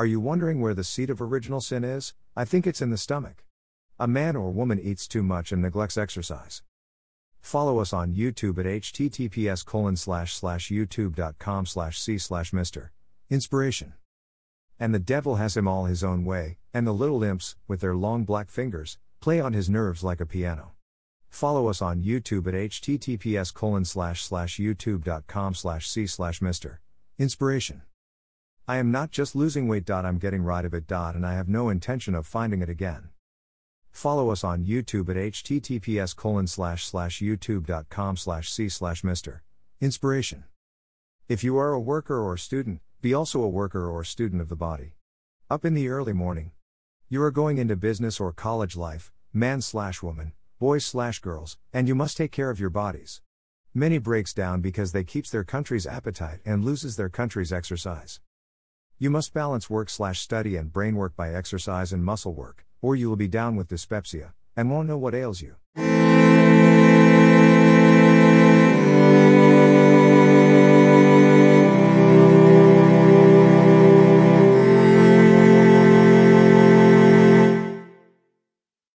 Are you wondering where the seat of original sin is? I think it's in the stomach. A man or woman eats too much and neglects exercise. Follow us on YouTube at https colon slash slash youtube.com slash c slash Mr. Inspiration. And the devil has him all his own way, and the little imps, with their long black fingers, play on his nerves like a piano. Follow us on YouTube at https colon slash slash youtube.com slash c slash Mr. Inspiration. I am not just losing weight. I'm getting rid of it. And I have no intention of finding it again. Follow us on YouTube at https colon slash slash youtube.com slash c slash Mr. Inspiration. If you are a worker or student, be also a worker or student of the body. Up in the early morning. You are going into business or college life, man slash woman, boys slash girls, and you must take care of your bodies. Many breaks down because they keeps their country's appetite and loses their country's exercise. You must balance work slash study and brain work by exercise and muscle work, or you will be down with dyspepsia, and won't know what ails you.